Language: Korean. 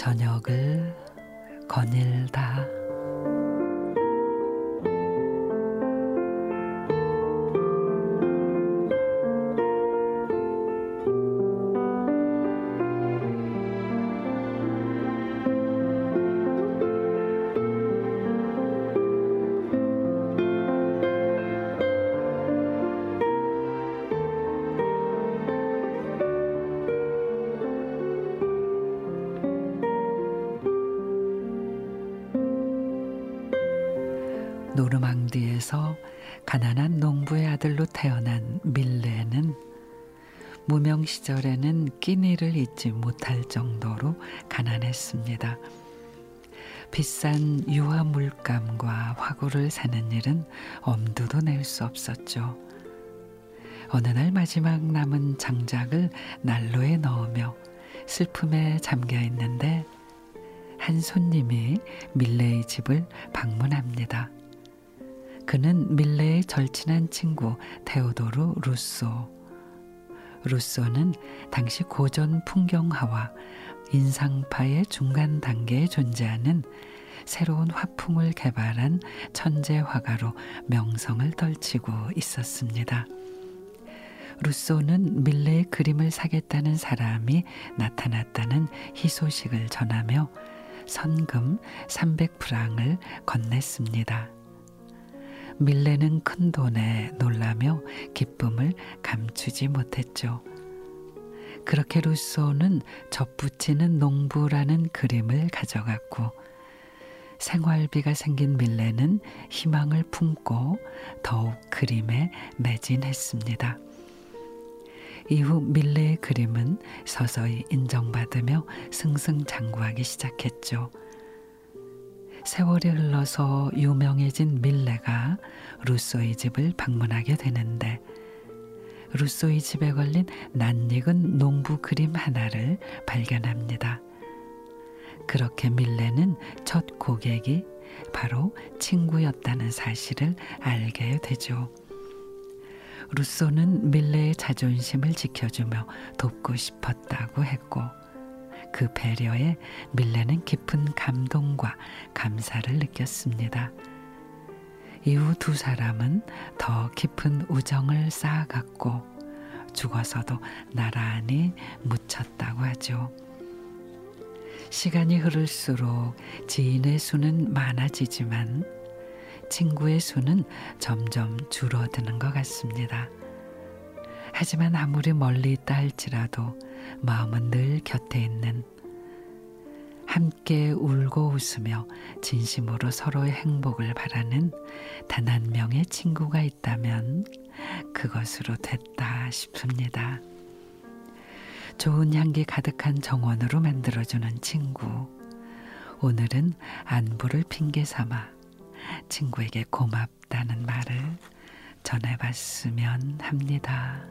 저녁을 거닐다. 노르망디에서 가난한 농부의 아들로 태어난 밀레는 무명 시절에는 끼니를 잊지 못할 정도로 가난했습니다. 비싼 유화 물감과 화구를 사는 일은 엄두도 낼 수 없었죠. 어느 날 마지막 남은 장작을 난로에 넣으며 슬픔에 잠겨 있는데 한 손님이 밀레의 집을 방문합니다. 그는 밀레의 절친한 친구 테오도르 루소. 루소는 당시 고전 풍경화와 인상파의 중간 단계에 존재하는 새로운 화풍을 개발한 천재 화가로 명성을 떨치고 있었습니다. 루소는 밀레의 그림을 사겠다는 사람이 나타났다는 희소식을 전하며 선금 300프랑을 건넸습니다. 밀레는 큰 돈에 놀라며 기쁨을 감추지 못했죠. 그렇게 루소는 접붙이는 농부라는 그림을 가져갔고 생활비가 생긴 밀레는 희망을 품고 더욱 그림에 매진했습니다. 이후 밀레의 그림은 서서히 인정받으며 승승장구하기 시작했죠. 세월이 흘러서 유명해진 밀레가 루소의 집을 방문하게 되는데 루소의 집에 걸린 낯익은 농부 그림 하나를 발견합니다. 그렇게 밀레는 첫 고객이 바로 친구였다는 사실을 알게 되죠. 루소는 밀레의 자존심을 지켜주며 돕고 싶었다고 했고 그 배려에 밀레는 깊은 감동과 감사를 느꼈습니다. 이후 두 사람은 더 깊은 우정을 쌓아갔고 죽어서도 나란히 묻혔다고 하죠. 시간이 흐를수록 지인의 수는 많아지지만 친구의 수는 점점 줄어드는 것 같습니다. 하지만 아무리 멀리 있다 할지라도 마음은 늘 곁에 있는 함께 울고 웃으며 진심으로 서로의 행복을 바라는 단 한 명의 친구가 있다면 그것으로 됐다 싶습니다. 좋은 향기 가득한 정원으로 만들어주는 친구. 오늘은 안부를 핑계 삼아 친구에게 고맙다는 말을 전해봤으면 합니다.